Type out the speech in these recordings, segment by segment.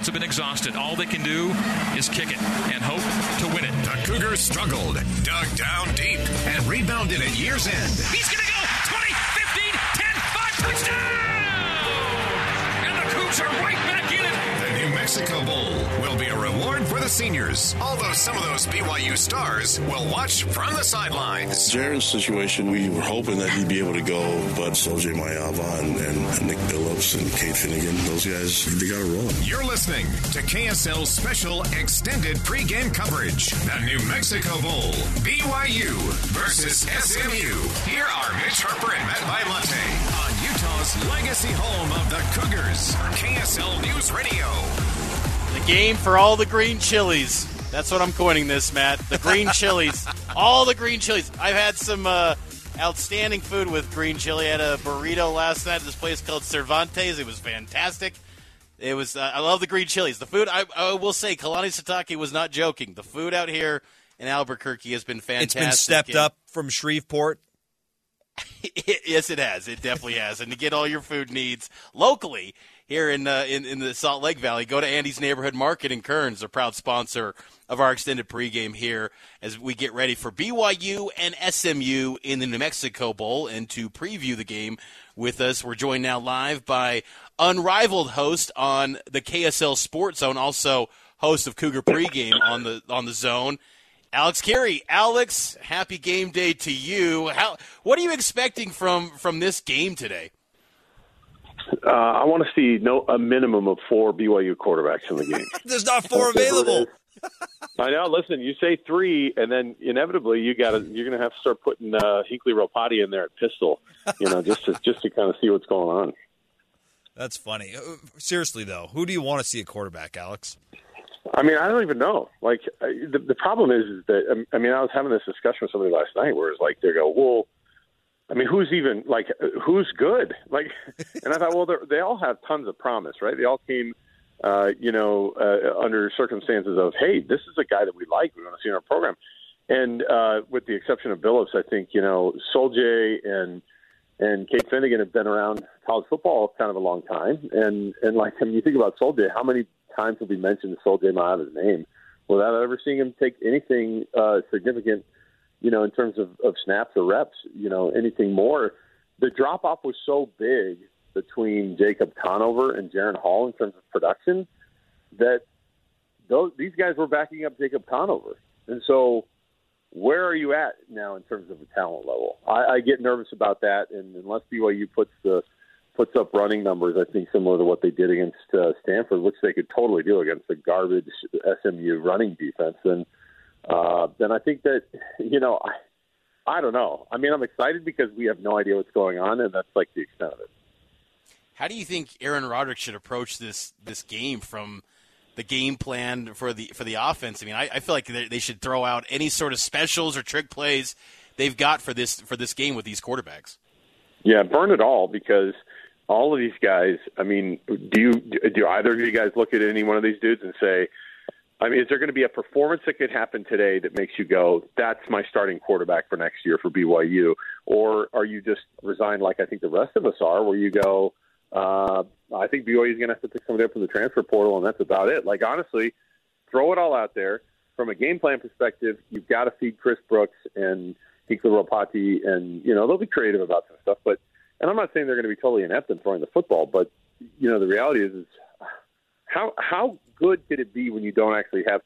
Season. Timeouts have been exhausted. All they can do is kick it and hope to win it. The Cougars struggled, dug down deep, and rebounded at year's end. He's going to go 20, seniors, although some of those BYU stars will watch from the sidelines. Jaren's situation, we were hoping that he'd be able to go, but Soljay Maiava and, and Nick Billoups and Cade Fennegan, those guys, they got to roll. You're listening to KSL's special extended pregame coverage. The New Mexico Bowl, BYU versus SMU. Here are Mitch Harper and Matt Baiamonte on Utah's legacy home of the Cougars, KSL News Radio. The game for all the green chilies. That's what I'm coining this, Matt. The green chilies. all the green chilies. I've had some uh, outstanding food with green chili. I had a burrito last night at this place called Cervantes. It was fantastic. It was. Uh, I love the green chilies. The food. I, I will say, Kalani Sitake was not joking. The food out here in Albuquerque has been fantastic. It's been stepped And- up from Shreveport. yes, it has. It definitely has. And to get all your food needs locally here in, uh, in in the Salt Lake Valley, go to Andy's Neighborhood Market in Kearns, a proud sponsor of our extended pregame here as we get ready for BYU and SMU in the New Mexico Bowl. And to preview the game with us, we're joined now live by unrivaled host on the KSL Sports Zone, also host of Cougar Pregame on the on the Zone. Alex Kirry, Alex, happy game day to you. How what are you expecting from from this game today? Uh, I want to see no a minimum of four BYU quarterbacks in the game. There's not four available. I know. Listen, you say three, and then inevitably you got to you're going to have to start putting uh, Hinkley Ropati in there at pistol, you know, just to just to kind of see what's going on. That's funny. Uh, Seriously though, who do you want to see a quarterback, Alex? I mean, I don't even know. Like the the problem is, is that I mean, I was having this discussion with somebody last night where it's like they go, well. I mean, who's even like who's good? Like, and I thought, well, they're- all have tons of promise, right? They all came, uh, you know, uh, under circumstances of, hey, this is a guy that we like, we want to see in our program. And uh, with the exception of Billoups, I think you know, Soljay and and Cade Fennegan have been around college football kind of a long time. And and like, I mean, you think about Soljay, how many times have we mentioned Soljay Maiava's name without ever seeing him take anything uh, significant? You know, in terms of, of snaps or reps, you know, anything more. The drop off was so big between Jacob Conover and Jaren Hall in terms of production that those these guys were backing up Jacob Conover. And so where are you at now in terms of the talent level? I, I get nervous about that and unless BYU puts the puts up running numbers, I think similar to what they did against uh, Stanford, which they could totally do against the garbage SMU running defense, then uh, then I think that you know I I don't know. I mean, I'm excited because we have no idea what's going on, and that's like the extent of it. How do you think Aaron Roderick should approach this this game from the game plan for the for the offense? I mean, I, I feel like they, they should throw out any sort of specials or trick plays they've got for this for this game with these quarterbacks. Yeah, burn it all because all of these guys. I mean, do you do either of you guys look at any one of these dudes and say? I mean, is there going to be a performance that could happen today that makes you go, "That's my starting quarterback for next year for BYU," or are you just resigned like I think the rest of us are, where you go, uh, "I think BYU is going to have to pick somebody up from the transfer portal, and that's about it." Like honestly, throw it all out there. From a game plan perspective, you've got to feed Chris Brooks and Hinkley Ropati, and you know they'll be creative about some stuff. But and I'm not saying they're going to be totally inept in throwing the football, but you know, the reality is, is how how good could it be when you don't actually have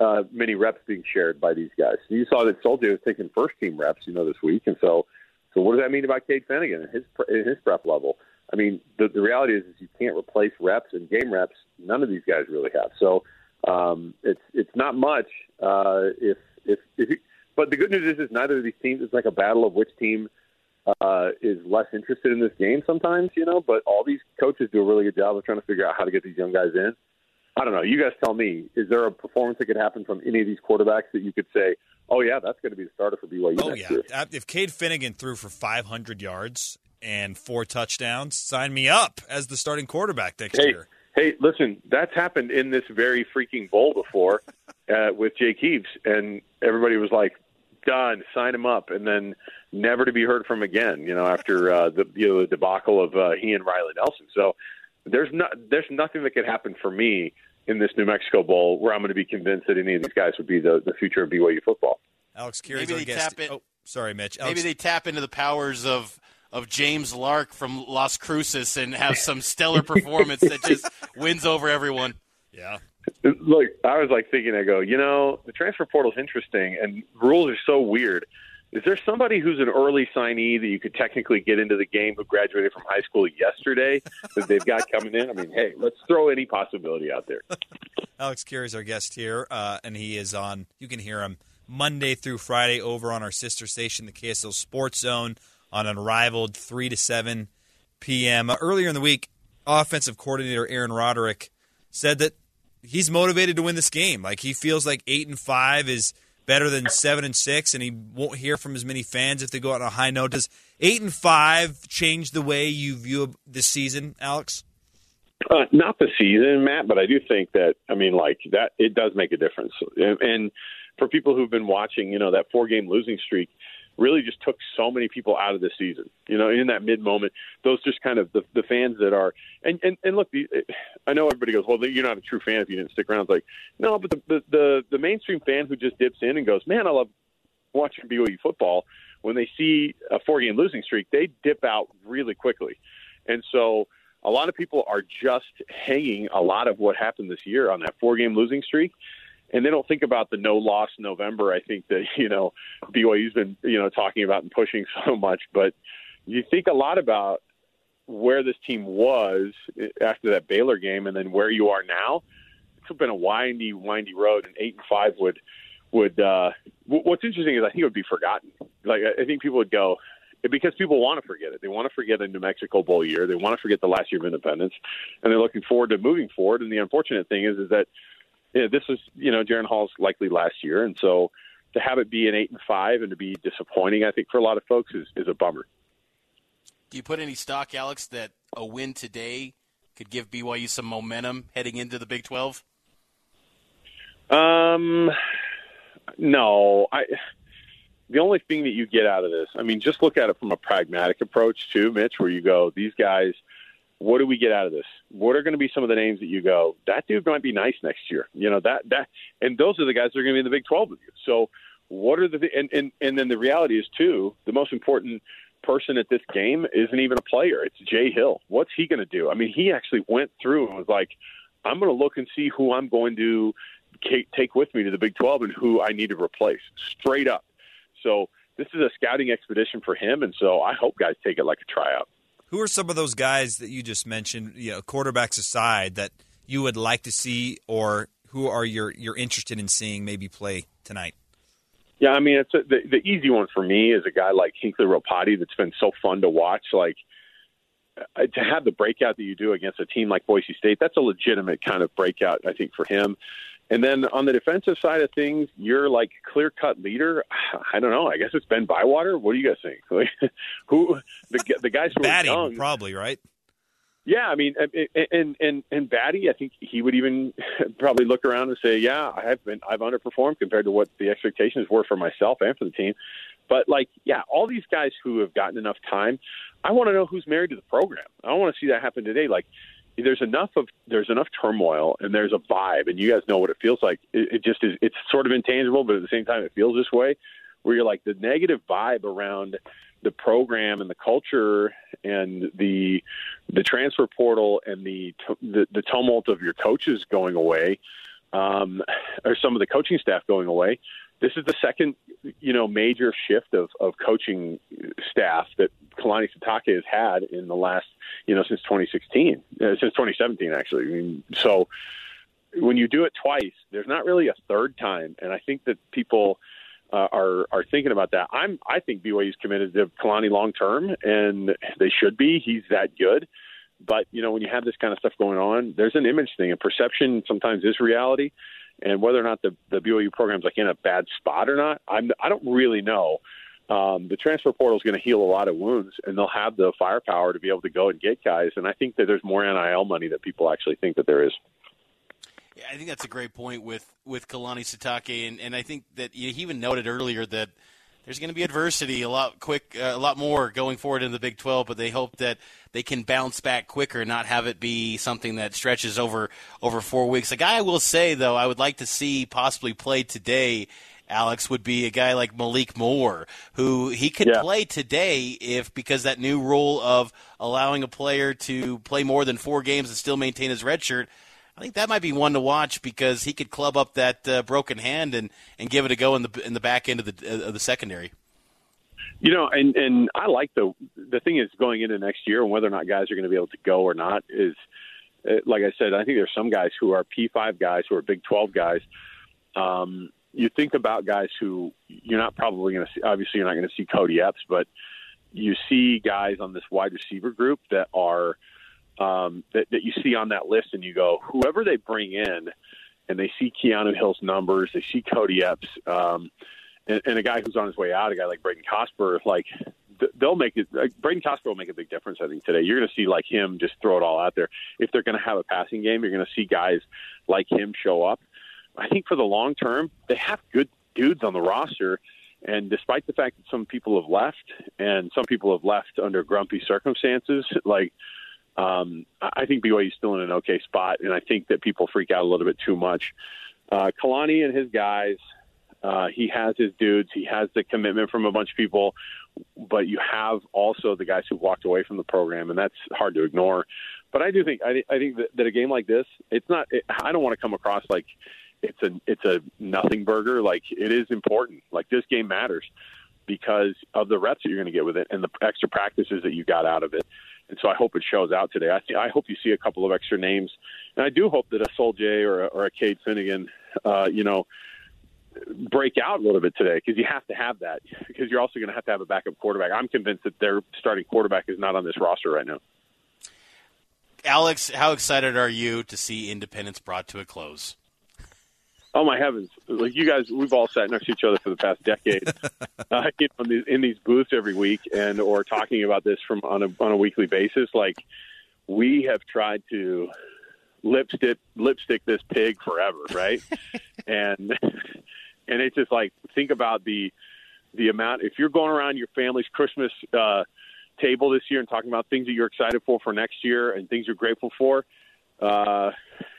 uh, many reps being shared by these guys? You saw that Soljay was taking first team reps, you know, this week, and so so what does that mean about Cade Fennegan and his and his prep level? I mean, the, the reality is, is you can't replace reps and game reps. None of these guys really have. So um, it's it's not much. Uh, if if, if but the good news is, is neither of these teams. It's like a battle of which team uh, is less interested in this game. Sometimes, you know, but all these coaches do a really good job of trying to figure out how to get these young guys in. I don't know. You guys tell me. Is there a performance that could happen from any of these quarterbacks that you could say, "Oh yeah, that's going to be the starter for BYU"? Oh yeah. year? If Cade Fennegan threw for 500 yards and four touchdowns, sign me up as the starting quarterback next Hey, year. hey, listen, that's happened in this very freaking bowl before uh, with Jake Heaps, and everybody was like, "Done, sign him up," and then never to be heard from again. You know, after uh, the you know the debacle of uh, he and Riley Nelson. So there's not there's nothing that could happen for me in this New Mexico Bowl where I'm going to be convinced that any of these guys would be the, the future of BYU football. Alex Kirry's Maybe they guest. tap it- Oh, sorry, Mitch. Maybe they tap into the powers of of James Lark from Las Cruces and have some stellar performance that just wins over everyone. Yeah. Look, I was like thinking, I go, you know, the transfer portal is interesting, and rules are so weird. Is there somebody who's an early signee that you could technically get into the game who graduated from high school yesterday that they've got coming in? I mean, hey, let's throw any possibility out there. Alex Kirry is our guest here, uh, and he is on. You can hear him Monday through Friday over on our sister station, the KSL Sports Zone, on Unrivaled, three to seven p.m. Uh, earlier in the week, offensive coordinator Aaron Roderick said that he's motivated to win this game. Like he feels like eight and five is better than seven and six, and he won't hear from as many fans if they go out on a high note. Does eight and five change the way you view this season, Alex? Uh, not the season, Matt, but I do think that I mean, like that, it does make a difference. And, and for people who've been watching, you know, that four-game losing streak really just took so many people out of the season. You know, in that mid moment, those just kind of the, the fans that are and and and look, the, I know everybody goes, well, you're not a true fan if you didn't stick around. It's like, no, but the the the, the mainstream fan who just dips in and goes, man, I love watching BYU football. When they see a four-game losing streak, they dip out really quickly, and so a lot of people are just hanging a lot of what happened this year on that four game losing streak. And they don't think about the no loss November. I think that, you know, BYU's been, you know, talking about and pushing so much. But you think a lot about where this team was after that Baylor game and then where you are now. It's been a windy, windy road, and eight and five would would. uh What's interesting is I think it would be forgotten. Like I think people would go, because people want to forget it. They want to forget the New Mexico Bowl year. They want to forget the last year of independence, and they're looking forward to moving forward. And the unfortunate thing is, is that know, this was you know Jaren Hall's likely last year, and so to have it be an eight and five and to be disappointing, I think for a lot of folks is, is a bummer. Do you put any stock, Alex, that a win today could give BYU some momentum heading into the Big Twelve? Um, no, I. The only thing that you get out of this, I mean, just look at it from a pragmatic approach too, Mitch, where you go, these guys, what do we get out of this? What are going to be some of the names that you go, that dude might be nice next year? You know that that, and those are the guys that are going to be in the Big Twelve with you. So, what are the and and and then the reality is too, the most important person at this game isn't even a player. It's Jay Hill. What's he going to do? I mean, he actually went through and was like, I'm going to look and see who I'm going to take with me to the Big 12 and who I need to replace straight up. So this is a scouting expedition for him, and so I hope guys take it like a tryout. Who are some of those guys that you just mentioned, you know, quarterbacks aside, that you would like to see, or who are you you're interested in seeing maybe play tonight? Yeah, I mean, it's a, the the easy one for me is a guy like Hinkley Ropati that's been so fun to watch. Like uh, to have the breakout that you do against a team like Boise State, that's a legitimate kind of breakout, I think, for him. And then on the defensive side of things, you're like clear cut leader. I don't know. I guess it's Ben Bywater. What do you guys think? Like, who the the guys who Batty, are young, probably right. Yeah, I mean, and and and Batty, I think he would even probably look around and say, "Yeah, I have been, I've underperformed compared to what the expectations were for myself and for the team." But like, yeah, all these guys who have gotten enough time, I want to know who's married to the program. I don't want to see that happen today. Like, there's enough of there's enough turmoil and there's a vibe, and you guys know what it feels like. It, it just is. It's sort of intangible, but at the same time, it feels this way, where you're like the negative vibe around the program and the culture and the the transfer portal and the the, the tumult of your coaches going away, um, or some of the coaching staff going away. This is the second, you know, major shift of, of coaching staff that Kalani Sitake has had in the last, you know, since 2016, uh, since 2017, actually. I mean, so when you do it twice, there's not really a third time, and I think that people uh, are are thinking about that. I'm I think BYU's committed to Kalani long term, and they should be. He's that good. But you know, when you have this kind of stuff going on, there's an image thing, and perception sometimes is reality. And whether or not the the BYU program's like in a bad spot or not, I'm I don't really know. Um, the transfer portal is going to heal a lot of wounds, and they'll have the firepower to be able to go and get guys. And I think that there's more NIL money that people actually think that there is. Yeah, I think that's a great point with with Kalani Sitake, and, and I think that he even noted earlier that there's going to be adversity a lot quick, uh, a lot more going forward in the Big 12. But they hope that they can bounce back quicker, and not have it be something that stretches over over four weeks. A guy I will say though, I would like to see possibly play today. Alex would be a guy like Malik Moore, who he could yeah. play today if because that new rule of allowing a player to play more than four games and still maintain his red shirt. I think that might be one to watch because he could club up that uh, broken hand and, and give it a go in the in the back end of the uh, of the secondary. You know, and and I like the the thing is going into next year and whether or not guys are going to be able to go or not is uh, like I said. I think there's some guys who are P5 guys who are Big 12 guys. Um, you think about guys who you're not probably going to see. Obviously, you're not going to see Cody Epps, but you see guys on this wide receiver group that are um, that, that you see on that list, and you go, whoever they bring in, and they see Keanu Hill's numbers, they see Cody Epps, um, and, and a guy who's on his way out, a guy like Brayden Cosper, like they'll make it. Like, Brayden Cosper will make a big difference. I think today you're going to see like him just throw it all out there. If they're going to have a passing game, you're going to see guys like him show up. I think for the long term, they have good dudes on the roster. And despite the fact that some people have left, and some people have left under grumpy circumstances, like um, I think BYU is still in an okay spot, and I think that people freak out a little bit too much. Uh, Kalani and his guys, uh, he has his dudes, he has the commitment from a bunch of people, but you have also the guys who walked away from the program, and that's hard to ignore. But I do think I, I think that, that a game like this, it's not. It, I don't want to come across like it's a it's a nothing burger. Like it is important. Like this game matters because of the reps that you're going to get with it and the extra practices that you got out of it and so I hope it shows out today. I, th- I hope you see a couple of extra names, and I do hope that a Sol J or a, or a Cade Fennegan, uh, you know, break out a little bit today because you have to have that because you're also going to have to have a backup quarterback. I'm convinced that their starting quarterback is not on this roster right now. Alex, how excited are you to see Independence brought to a close? Oh my heavens! Like you guys, we've all sat next to each other for the past decade, uh, you know, in, these, in these booths every week, and or talking about this from on a on a weekly basis. Like we have tried to lipstick lipstick this pig forever, right? and and it's just like think about the the amount. If you're going around your family's Christmas uh, table this year and talking about things that you're excited for for next year and things you're grateful for, uh,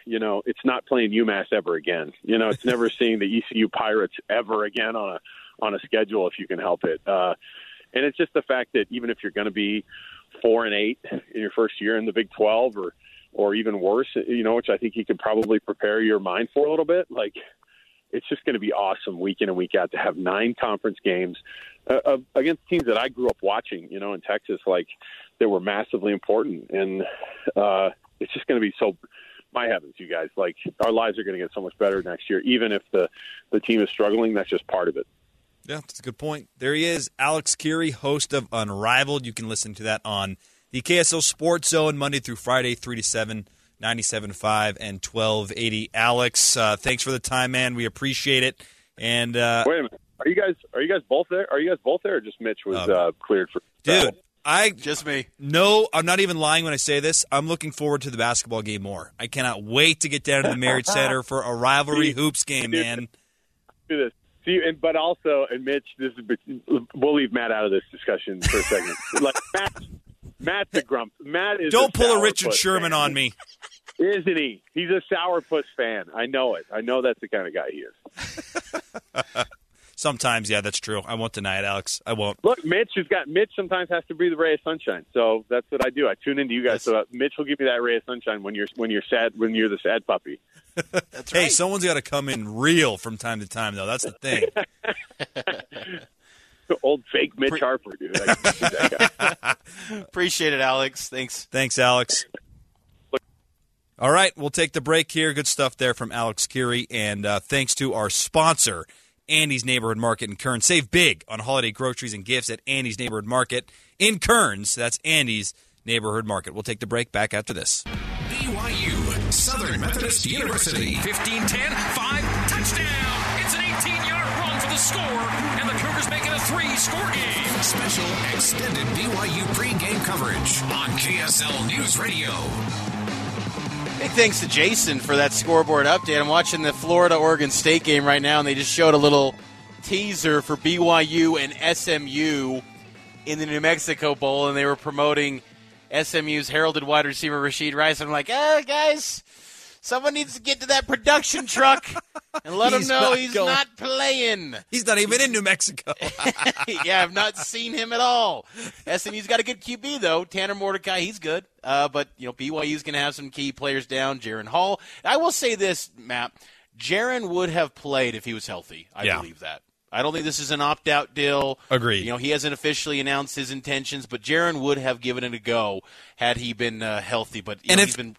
you know, it's not playing UMass ever again. You know, it's never seeing the ECU Pirates ever again on a on a schedule if you can help it. Uh, and it's just the fact that even if you're going to be four and eight in your first year in the Big Twelve, or or even worse, you know, which I think you could probably prepare your mind for a little bit, like. It's just going to be awesome week in and week out to have nine conference games uh, against teams that I grew up watching, you know, in Texas, like that were massively important. And uh, it's just going to be so my heavens, you guys, like our lives are going to get so much better next year. Even if the the team is struggling, that's just part of it. Yeah, that's a good point. There he is, Alex Kirry, host of Unrivaled. You can listen to that on the KSL Sports Zone Monday through Friday, three to seven. 97.5 and 1280. Alex, uh, thanks for the time, man. We appreciate it. And uh, wait a minute, are you guys are you guys both there? Are you guys both there, or just Mitch was uh, uh cleared for? Dude, I just me. No, I'm not even lying when I say this. I'm looking forward to the basketball game more. I cannot wait to get down to the Marriott Center for a rivalry hoops game, man. Do this. See, and but also, and Mitch, this is we'll leave Matt out of this discussion for a second. like Matt, Matt's a grump. Matt is. Don't a pull a Richard Sherman fan. on me. Isn't he? He's a sourpuss fan. I know it. I know that's the kind of guy he is. sometimes, yeah, that's true. I won't deny it, Alex. I won't. Look, Mitch has got Mitch. Sometimes has to be the ray of sunshine, so that's what I do. I tune into you guys. So uh, Mitch will give you that ray of sunshine when you're when you're sad when you're the sad puppy. That's Hey, right. someone's got to come in real from time to time, though. That's the thing. Old fake Mitch Harper, dude. I can see that guy. Appreciate it, Alex. Thanks. Thanks, Alex. All right, we'll take the break here. Good stuff there from Alex Kirry. And uh, thanks to our sponsor, Andy's Neighborhood Market in Kearns. Save big on holiday groceries and gifts at Andy's Neighborhood Market in Kearns. That's Andy's Neighborhood Market. We'll take the break back after this. BYU, Southern Methodist University. 15 10, 5, touchdown! It's an 18 yard run for the score, and the Cougars make it a three score game. Special extended BYU pregame coverage on KSL News Radio. Big thanks to Jason for that scoreboard update. I'm watching the Florida Oregon State game right now, and they just showed a little teaser for BYU and SMU in the New Mexico Bowl, and they were promoting SMU's heralded wide receiver Rashee Rice. I'm like, ah, guys, someone needs to get to that production truck and let him know not he's going- not playing. He's not even in New Mexico. yeah, I've not seen him at all. SMU's got a good QB though. Tanner Mordecai, he's good. Uh, but you know, BYU's going to have some key players down. Jaren Hall. I will say this, Matt. Jaren would have played if he was healthy. I Yeah. believe that. I don't think this is an opt-out deal. Agreed. You know, he hasn't officially announced his intentions, but Jaron would have given it a go had he been uh, healthy. But And know, if- he's been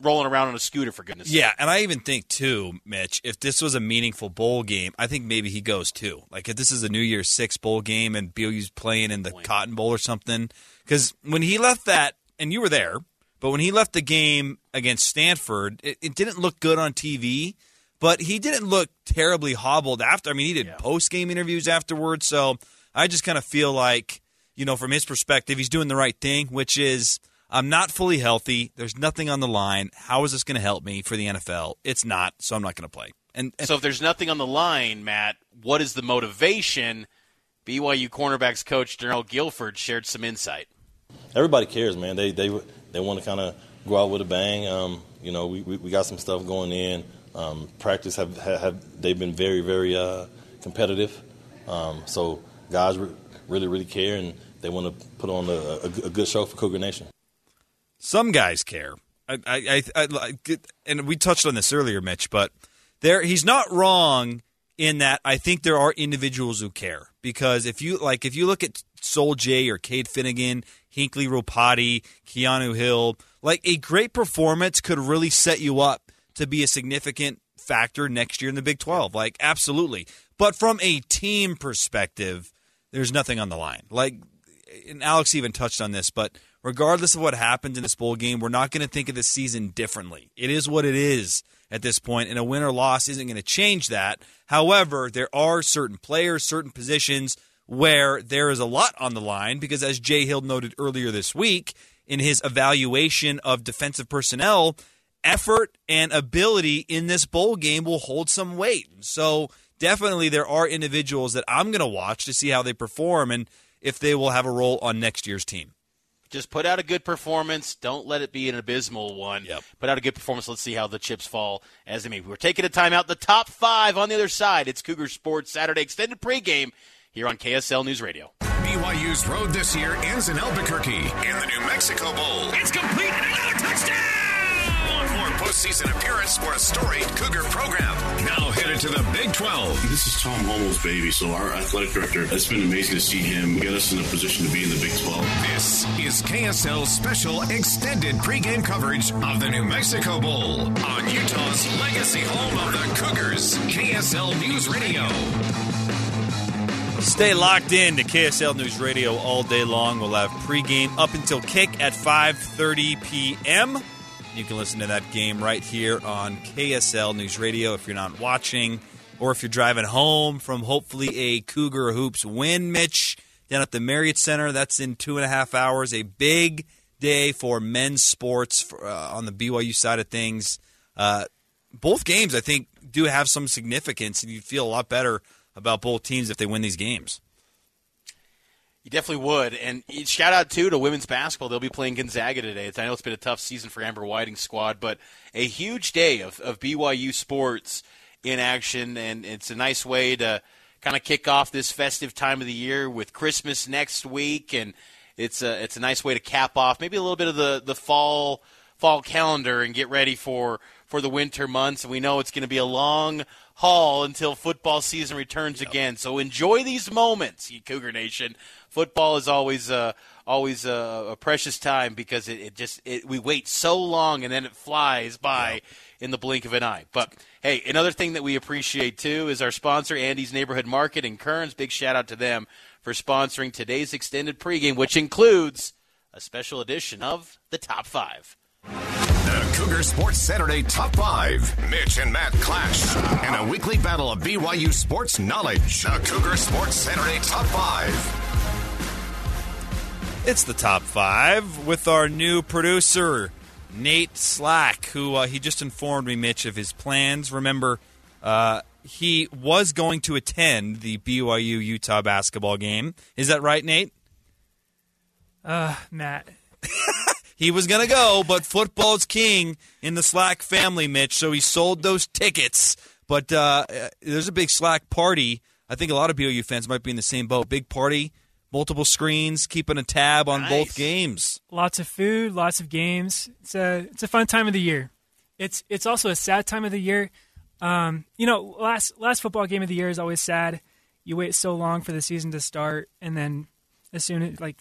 rolling around on a scooter for goodness. Sake. Yeah, and I even think too, Mitch, if this was a meaningful bowl game, I think maybe he goes too. Like if this is a New Year's Six bowl game and BYU's playing in the Cotton Bowl or something, because when he left that, and you were there, but when he left the game against Stanford, it, it didn't look good on TV. But he didn't look terribly hobbled after. I mean, he did post game interviews afterwards. So I just kind of feel like, you know, from his perspective, he's doing the right thing, which is I'm not fully healthy. There's nothing on the line. How is this going to help me for the NFL? It's not, so I'm not going to play. And, and So if there's nothing on the line, Matt, what is the motivation? BYU cornerbacks coach Darrell Gilford shared some insight. everybody cares, man. They they they want to kind of go out with a bang. Um, you know, we, we we got some stuff going in. Um, practice have, have have they've been very very uh, competitive. Um, so guys re- really really care and they want to put on a, a, a good show for Cougar Nation. Some guys care. I, I, I, I and we touched on this earlier, Mitch, but there he's not wrong in that I think there are individuals who care because if you like if you look at Soul J or Cade Fennegan, Hinkley Ropati, Keanu Hill, like a great performance could really set you up to be a significant factor next year in the Big 12. Like absolutely. But from a team perspective, there's nothing on the line. Like and Alex even touched on this, but regardless of what happens in this bowl game, we're not going to think of this season differently. It is what it is at this point, and a win or loss isn't going to change that. However, there are certain players, certain positions where there is a lot on the line because, as Jay Hill noted earlier this week in his evaluation of defensive personnel, effort and ability in this bowl game will hold some weight. So, definitely, there are individuals that I'm going to watch to see how they perform and if they will have a role on next year's team. Just put out a good performance. Don't let it be an abysmal one. Yep. Put out a good performance. Let's see how the chips fall as they may. We're taking a timeout. The top five on the other side. It's Cougar Sports Saturday extended pregame here on KSL News Radio. BYU's road this year ends in Albuquerque in the New Mexico Bowl. It's complete and another touchdown! One more postseason appearance for a storied Cougar program. Now headed to the Big 12. This is Tom Holmoe's baby, so our athletic director, it's been amazing to see him get us in a position to be in the Big 12. This is KSL's special extended pregame coverage of the New Mexico Bowl on Utah's legacy home of the Cougars, KSL News Radio. Stay locked in to KSL News Radio all day long. We'll have pregame up until kick at 5:30 p.m. You can listen to that game right here on KSL News Radio if you're not watching, or if you're driving home from hopefully a Cougar Hoops win. Mitch down at the Marriott Center. That's in two and a half hours. A big day for men's sports for, uh, on the BYU side of things. Uh, both games, I think, do have some significance, and you feel a lot better about both teams if they win these games. You definitely would. And shout out too to women's basketball. They'll be playing Gonzaga today. I know it's been a tough season for Amber Whiting's squad, but a huge day of, of BYU sports in action, and it's a nice way to kind of kick off this festive time of the year with Christmas next week, and it's a it's a nice way to cap off maybe a little bit of the the fall fall calendar and get ready for for the winter months. And we know it's going to be a long haul until football season returns yep. again. So enjoy these moments, you Cougar Nation. Football is always uh, always a, a, precious time because it, it just it, we wait so long and then it flies by yep. in the blink of an eye. But hey, another thing that we appreciate too is our sponsor, Andy's Neighborhood Market in Kearns. Big shout out to them for sponsoring today's extended pregame, which includes a special edition of the Top Five. The Cougar Sports Saturday Top 5. Mitch and Matt clash in a weekly battle of BYU sports knowledge. The Cougar Sports Saturday Top 5. It's the Top 5 with our new producer, Nate Slack, who uh, he just informed me, Mitch, of his plans. Remember, uh, he was going to attend the BYU Utah basketball game. Is that right, Nate? Uh, Matt. he was going to go, but football's king in the Slack family, Mitch. So he sold those tickets. But uh, there's a big Slack party. I think a lot of BYU fans might be in the same boat. Big party, multiple screens, keeping a tab on nice. both games. Lots of food, lots of games. It's a it's a fun time of the year. It's it's also a sad time of the year. Um, you know, last last football game of the year is always sad. You wait so long for the season to start, and then as soon as like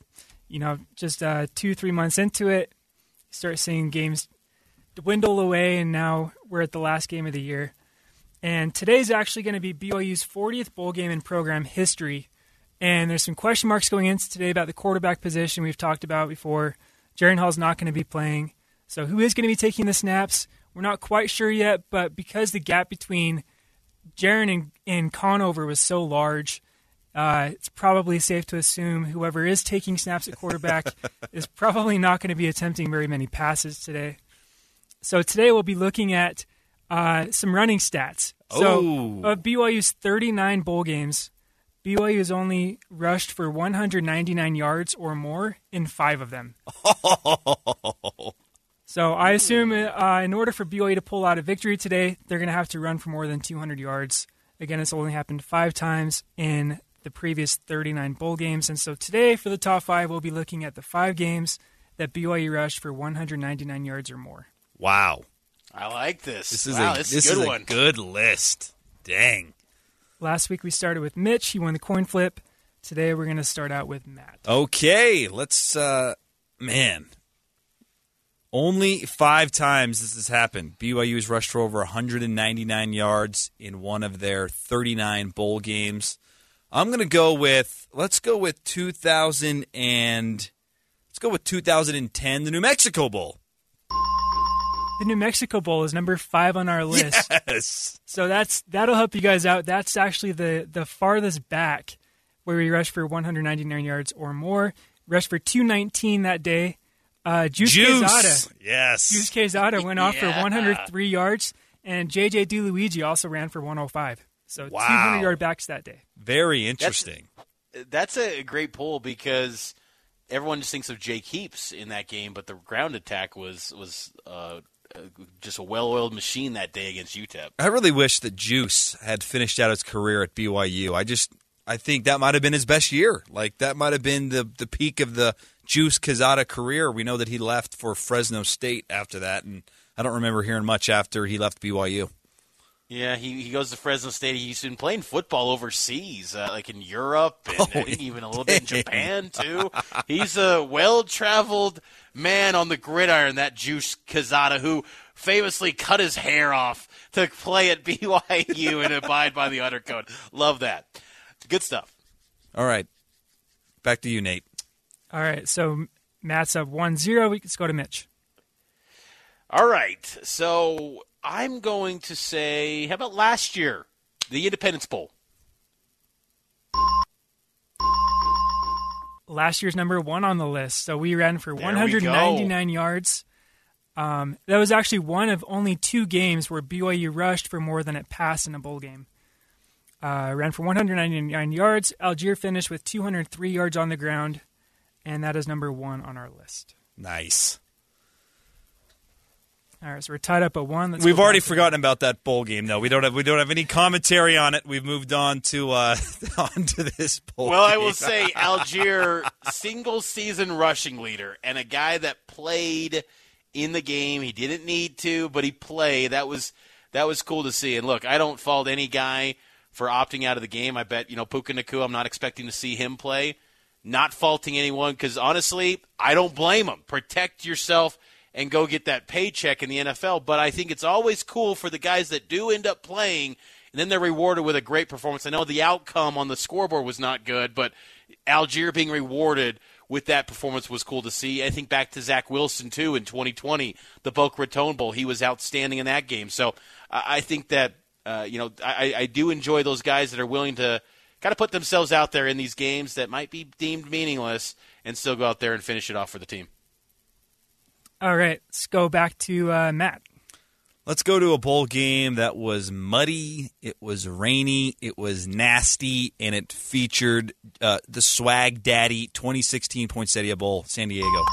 you know, just uh, two, three months into it, start seeing games dwindle away, and now we're at the last game of the year. And today's actually going to be BYU's 40th bowl game in program history. And there's some question marks going into today about the quarterback position we've talked about before. Jaren Hall's not going to be playing. So who is going to be taking the snaps? We're not quite sure yet, but because the gap between Jaren and, and Conover was so large, uh, it's probably safe to assume whoever is taking snaps at quarterback is probably not going to be attempting very many passes today. So today we'll be looking at uh, some running stats. So oh. of BYU's 39 bowl games, BYU has only rushed for 199 yards or more in five of them. so I assume uh, in order for BYU to pull out a victory today, they're going to have to run for more than 200 yards. Again, it's only happened five times in the previous 39 bowl games. And so today, for the top five, we'll be looking at the five games that BYU rushed for 199 yards or more. Wow. I like this. This is wow, a, this, this is, is a, a good list. Dang. Last week we started with Mitch. He won the coin flip. Today we're going to start out with Matt. Okay, let's. uh Man, only five times this has happened. BYU has rushed for over 199 yards in one of their 39 bowl games. I'm going to go with let's go with 2000 and let's go with 2010, the New Mexico Bowl. The New Mexico Bowl is number five on our list. Yes. So that's that'll help you guys out. That's actually the the farthest back where we rushed for 199 yards or more. Rushed for 219 that day. Uh, Juice, Juice. Quezada. Yes. Juice Quezada went off Yeah. for 103 yards, and JJ Di Luigi also ran for 105. So Wow. 200 yard backs that day. Very interesting. That's a great pull because everyone just thinks of Jake Heaps in that game, but the ground attack was was uh, uh, just a well-oiled machine that day against UTEP. I really wish that Juice had finished out his career at BYU. I just I think that might have been his best year. Like that might have been the the peak of the Juice Quezada career. We know that he left for Fresno State after that, and I don't remember hearing much after he left BYU. Yeah, he, he goes to Fresno State. He's been playing football overseas, uh, like in Europe and I think even a little bit in Japan too. He's a well-traveled man on the gridiron. That Juice Quezada, who famously cut his hair off to play at BYU and abide by the Honor Code. Love that. Good stuff. All right, back to you, Nate. All right. So Matt's up 1 0. Let's go to Mitch. All right, so I'm going to say, how about last year, the Independence Bowl? last year's number one on the list. So we ran for There 199 yards. Um, that was actually one of only two games where BYU rushed for more than it passed in a bowl game. Uh, ran for 199 yards. Allgeier finished with 203 yards on the ground, and that is number one on our list. Nice. All right, so we're tied up at one. Let's We've already forgotten about that bowl game, though. We don't have we don't have any commentary on it. We've moved on to uh, on to this bowl. Well, I will say Allgeier, single season rushing leader, and a guy that played in the game. He didn't need to, but he played. That was that was cool to see. And look, I don't fault any guy for opting out of the game. I bet you know Puka Nacua. I'm not expecting to see him play. Not faulting anyone because honestly, I don't blame him. Protect yourself and go get that paycheck in the NFL. But I think it's always cool for the guys that do end up playing and then they're rewarded with a great performance. I know the outcome on the scoreboard was not good, but Allgeier being rewarded with that performance was cool to see. I think back to Zach Wilson too in 2020, the Boca Raton Bowl. He was outstanding in that game. So I think that uh, you know I, I do enjoy those guys that are willing to kind of put themselves out there in these games that might be deemed meaningless and still go out there and finish it off for the team. All right, let's go back to uh, Matt. Let's go to a bowl game that was muddy, it was rainy, it was nasty, and it featured uh, the Swag Daddy 2016 Poinsettia Bowl, San Diego.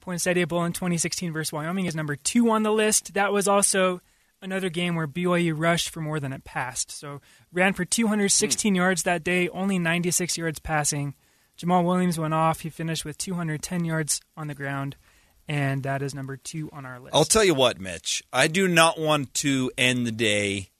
Poinsettia Bowl in 2016 versus Wyoming is number two on the list. That was also another game where BYU rushed for more than it passed. So ran for 216 yards that day, only 96 yards passing. Jamaal Williams went off. He finished with 210 yards on the ground, and that is number two on our list. I'll tell you what, Mitch. I do not want to end the day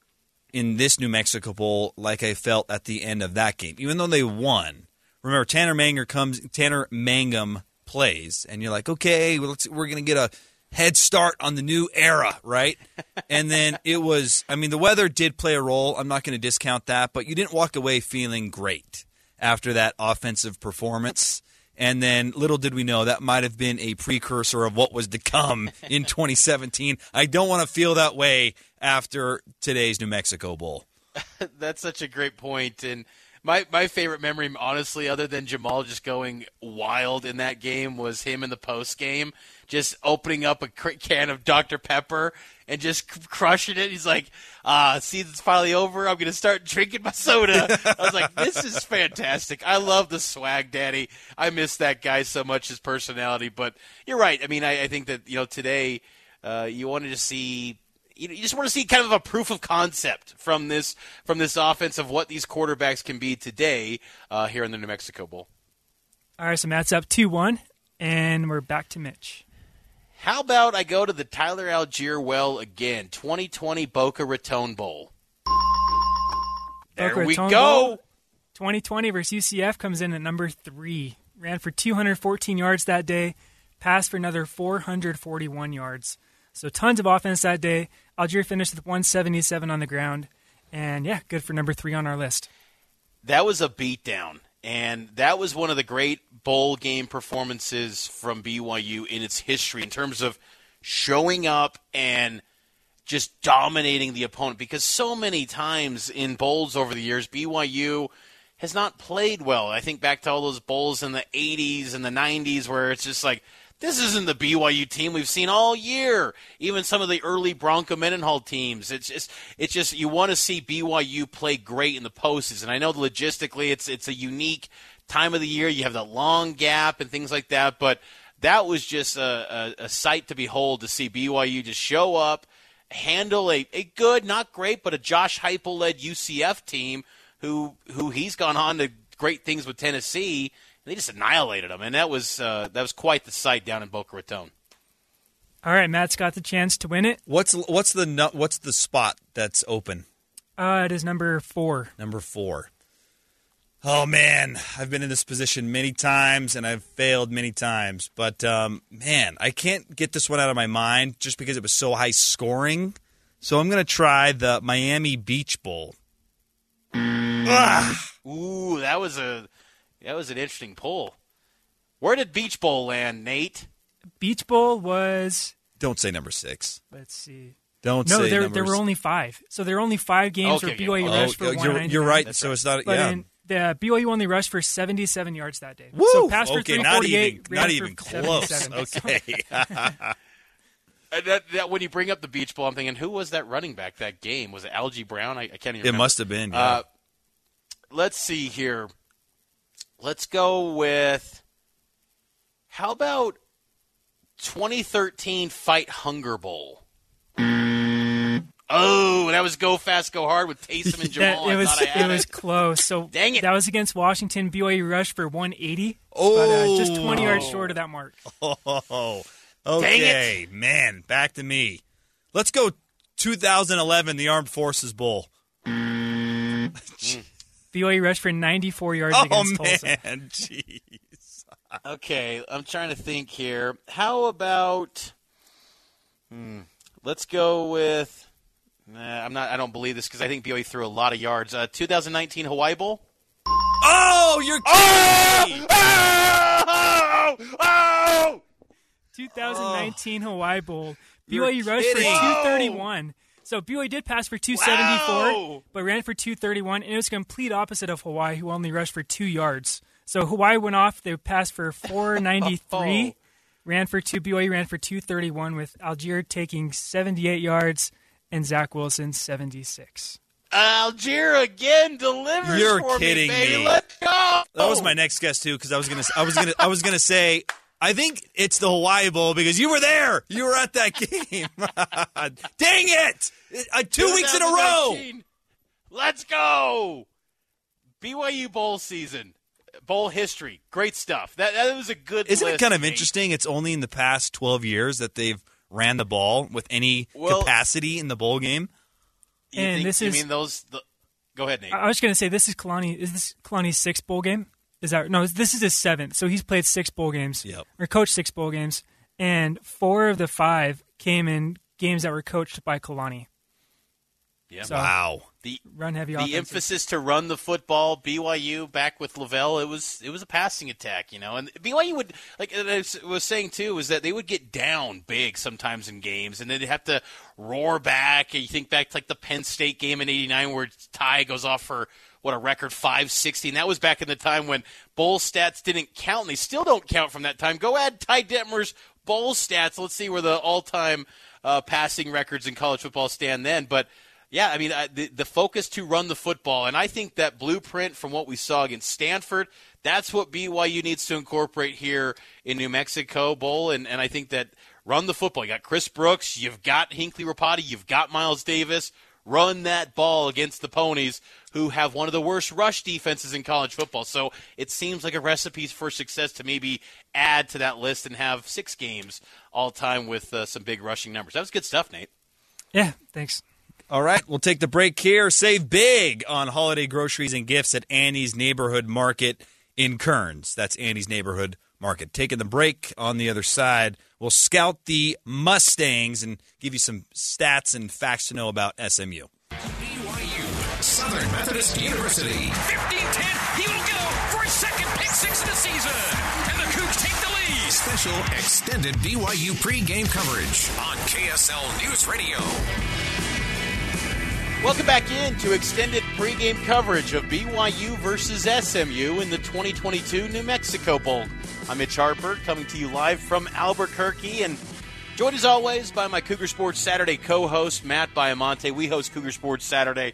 in this New Mexico Bowl like I felt at the end of that game, even though they won. Remember, Tanner Manger comes. Tanner Mangum plays, and you're like, okay, well, let's, we're going to get a head start on the new era, right? and then it was. I mean, the weather did play a role. I'm not going to discount that, but you didn't walk away feeling great after that offensive performance. And then little did we know that might have been a precursor of what was to come in 2017. I don't want to feel that way after today's New Mexico Bowl. That's such a great point, and my my favorite memory, honestly, other than Jamaal just going wild in that game, was him in the post game, just opening up a can of Dr Pepper and just crushing it. He's like, "Ah, season's finally over. I'm gonna start drinking my soda." I was like, "This is fantastic. I love the swag, Daddy. I miss that guy so much, his personality." But you're right. I mean, I, I think that you know today, uh, you wanted to see you, just want to see kind of a proof of concept from this from this offense of what these quarterbacks can be today uh, here in the New Mexico Bowl. All right, so Matt's up 2 1, and we're back to Mitch. How about I go to the Tyler Allgeier well again, 2020 Boca Raton Bowl. There Boca we Raton go. Bowl, 2020 versus UCF comes in at number three. Ran for 214 yards that day, passed for another 441 yards. So tons of offense that day. Allgeier finished with 177 on the ground, and yeah, good for number three on our list. That was a beatdown, and that was one of the great bowl game performances from BYU in its history in terms of showing up and just dominating the opponent. Because so many times in bowls over the years, BYU has not played well. I think back to all those bowls in the 80s and the 90s where it's just like, this isn't the BYU team we've seen all year. Even some of the early Bronco Mendenhall teams. It's just, it's just you want to see BYU play great in the postseason. I know logistically, it's it's a unique time of the year. You have that long gap and things like that, but that was just a, a, a sight to behold to see BYU just show up, handle a, a good, not great, but a Josh Heupel led UCF team who who he's gone on to great things with Tennessee. They just annihilated them, and that was uh, that was quite the sight down in Boca Raton. All right, Matt's got the chance to win it. What's what's the what's the spot that's open? Uh, it is number four. Number four. Oh man, I've been in this position many times and I've failed many times. But um, man, I can't get this one out of my mind just because it was so high scoring. So I'm gonna try the Miami Beach Bowl. Ah! Ooh, that was a that was an interesting poll. Where did Beach Bowl land, Nate? Beach Bowl was. Don't say number six. Let's see. Don't say. no, say there number there were only five. So there were only five games Okay, where yeah. BYU Oh, rushed for you're- you're right. So it's not- But yeah. in, the BYU only rushed for 77 yards that day. Woo! So passed for okay, not even not for even close. Okay. That, that, when you bring up the Beach Bowl, I'm thinking, who was that running back that game? Was it Algie Brown? I, I can't even. It remember. must have been, yeah. Uh, let's see here. Let's go with. How about 2013 Fight Hunger Bowl. Oh, that was go fast, go hard with Taysom and Jamaal. That- it I was thought I it was close. So Dang it. that was against Washington. BYU rushed for 180. Oh, but, uh, just 20 yards short of that mark. Oh, okay, man. Back to me. Let's go 2011, the Armed Forces Bowl. BYU rushed for 94 yards Oh, against Tulsa. Oh man. Jeez. Okay, I'm trying to think here. How about? Hmm, let's go with. Nah, I'm not. I don't believe this because I think BYU threw a lot of yards. Uh, 2019 Hawaii Bowl. Oh, you're kidding! Oh! Oh! oh. 2019 Hawaii Bowl. You're BYU rushed for kidding. 231. So BYU did pass for 274, Wow. but ran for 231, and it was the complete opposite of Hawaii, who only rushed for two yards. So Hawaii went off. They passed for 493, ran for two. BYU ran for 231, with Allgeier taking 78 yards and Zach Wilson 76. Allgeier again delivers You're for kidding me, baby. me. Let's go. That was my next guess too, because I was gonna, I was gonna, I was gonna say, I think it's the Hawaii Bowl because you were there. You were at that game. Dang it! Uh, two weeks in a row. Let's go. BYU bowl season, bowl history, great stuff. That that was a good. Isn't it kind of Nate. interesting? It's only in the past 12 years that they've ran the ball with any Well- capacity in the bowl game. You And think- this you is- mean those? The, go ahead, Nate. I I was going to say this is Kalani. Is this Kalani's sixth bowl game? Is that no? This is his seventh. So he's played six bowl games. Yep. Or coached six bowl games, and four of the five came in games that were coached by Kalani. Yeah. So, Wow. The Run heavy the offenses. emphasis to run the football. BYU back with LaVell. It was it was a passing attack, you know. And BYU would like I was- was saying too was that they would get down big sometimes in games, and then they'd have to roar back. And you think back to like the Penn State game in '89 where Ty goes off for what a record 560, and that was back in the time when bowl stats didn't count, and they still don't count from that time. Go add Ty Detmer's bowl stats. Let's see where the all-time uh, passing records in college football stand then, but. Yeah, I mean, I, the, the focus to run the football, and I think that blueprint from what we saw against Stanford, that's what BYU needs to incorporate here in New Mexico Bowl, and, and I think that run the football. You got Chris Brooks, you've got Hinckley Ropati, you've got Miles Davis. Run that ball against the Ponies, who have one of the worst rush defenses in college football. So it seems like a recipe for success to maybe add to that list and have six games all time with uh, some big rushing numbers. That was good stuff, Nate. Yeah, thanks. All right, we'll take the break here. Save big on holiday groceries and gifts at Annie's Neighborhood Market in Kearns. That's Annie's Neighborhood Market. Taking the break on the other side, we'll scout the Mustangs and give you some stats and facts to know about SMU. BYU, Southern Methodist University. 15-10, he will go for his second pick six of the season. And the Cougs take the lead. Special extended BYU pregame coverage on KSL News Radio. Welcome back in to extended pregame coverage of BYU versus SMU in the 2022 New Mexico Bowl. I'm Mitch Harper coming to you live from Albuquerque and joined as always by my Cougar Sports Saturday co-host Matt Baiamonte. We host Cougar Sports Saturday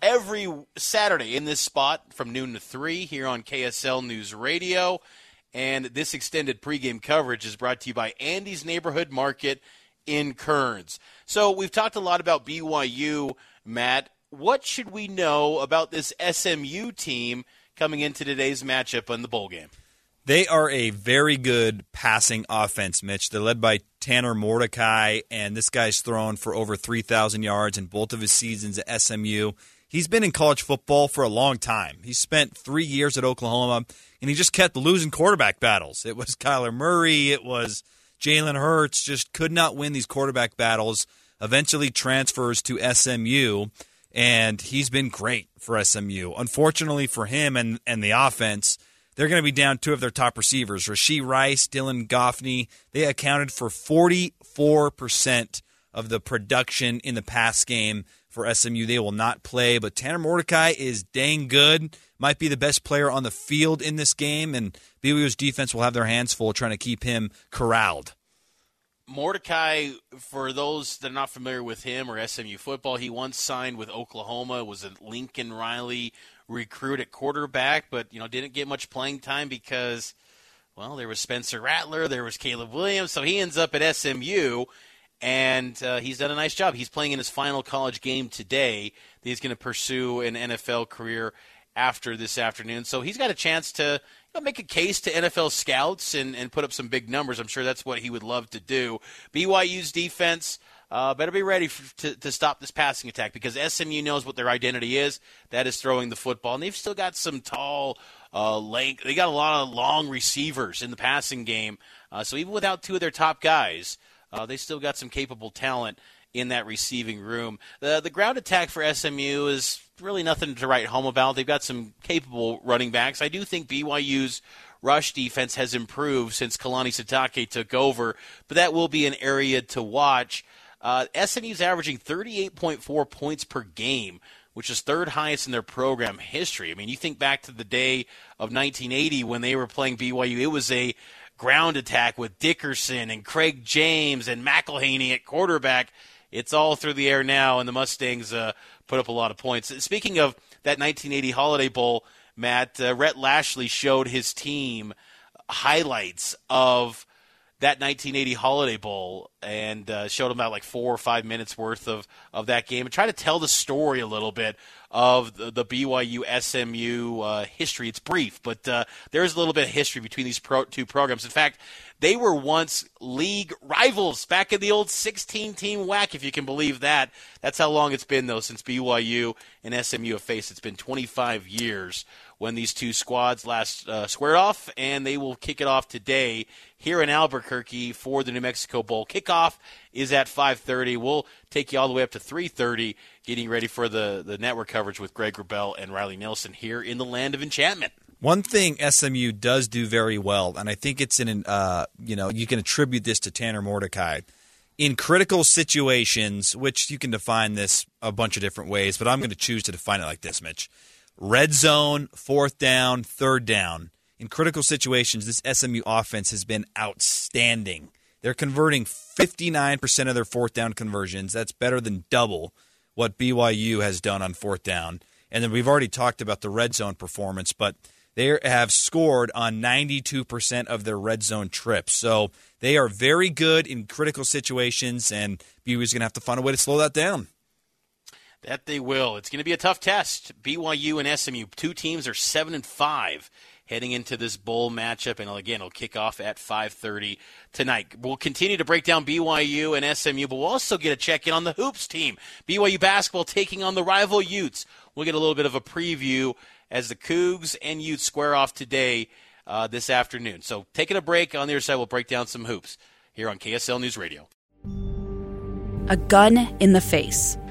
every Saturday in this spot from noon to 3 here on KSL News Radio. And this extended pregame coverage is brought to you by Andy's Neighborhood Market in Kearns. So we've talked a lot about BYU, Matt. What should we know about this SMU team coming into today's matchup in the bowl game? They are a very good passing offense, Mitch. They're led by Tanner Mordecai, and this guy's thrown for over 3,000 yards in both of his seasons at SMU. He's been in college football for a long time. He spent three years at Oklahoma, and he just kept losing quarterback battles. It was Kyler Murray, it was Jalen Hurts, just could not win these quarterback battles. Eventually transfers to SMU, and he's been great for SMU. Unfortunately for him and, and the offense, they're going to be down two of their top receivers, Rashee Rice, Dylan Goffney. They accounted for 44% of the production in the pass game for SMU. They will not play, but Tanner Mordecai is dang good. Might be the best player on the field in this game, and BYU's defense will have their hands full trying to keep him corralled. Mordecai, for those that are not familiar with him or SMU football, he once signed with Oklahoma, was a Lincoln Riley recruit at quarterback, but you know didn't get much playing time because well, there was Spencer Rattler, there was Caleb Williams, so he ends up at SMU, and uh, he's done a nice job. He's playing in his final college game today. He's going to pursue an NFL career after this afternoon, so he's got a chance to make a case to NFL scouts and, and put up some big numbers. I'm sure that's what he would love to do. BYU's defense. Uh, better be ready for, to, to stop this passing attack because SMU knows what their identity is. That is throwing the football, and they've still got some tall, uh, length. They got a lot of long receivers in the passing game. Uh, so even without two of their top guys, uh, they still got some capable talent in that receiving room. The the ground attack for SMU is really nothing to write home about. They've got some capable running backs. I do think BYU's rush defense has improved since Kalani Sitake took over, but that will be an area to watch. Uh, SMU's averaging 38.4 points per game which is third highest in their program history. I mean, you think back to the day of 1980 when they were playing BYU, it was a ground attack with Dickerson and Craig James and McIlhenny at quarterback. It's all through the air now, and the Mustangs uh, put up a lot of points. Speaking of that 1980 Holiday Bowl, Matt, uh, Rhett Lashlee showed his team highlights of that 1980 Holiday Bowl and uh, showed them about like four or five minutes worth of, of that game and try to tell the story a little bit of the, the BYU SMU uh, history. It's brief, but uh, there's a little bit of history between these pro- two programs. In fact, they were once league rivals back in the old 16 team WAC, if you can believe that. That's how long it's been, though, since BYU and SMU have faced. It's been 25 years when these two squads last uh, squared off, and they will kick it off today here in Albuquerque for the New Mexico Bowl. Kickoff is at 5:30. We'll take you all the way up to 3:30, getting ready for the the network coverage with Greg Wrubell and Riley Nelson here in the land of enchantment. One thing SMU does do very well, and I think it's in uh, you know you can attribute this to Tanner Mordecai. In critical situations, which you can define this a bunch of different ways, but I'm going to choose to define it like this, Mitch red zone, fourth down, third down. In critical situations, this SMU offense has been outstanding. They're converting 59% of their fourth down conversions. That's better than double what BYU has done on fourth down. And then we've already talked about the red zone performance, but they have scored on 92% of their red zone trips. So they are very good in critical situations, and BYU is going to have to find a way to slow that down. That they will. It's going to be a tough test. BYU and SMU, two teams are seven and five heading into this bowl matchup, and again, it'll kick off at 5:30 tonight. We'll continue to break down BYU and SMU, but we'll also get a check in on the hoops team. BYU basketball taking on the rival Utes. We'll get a little bit of a preview as the Cougs and Utes square off today uh, this afternoon. So, taking a break on the other side, we'll break down some hoops here on KSL News Radio. A gun in the face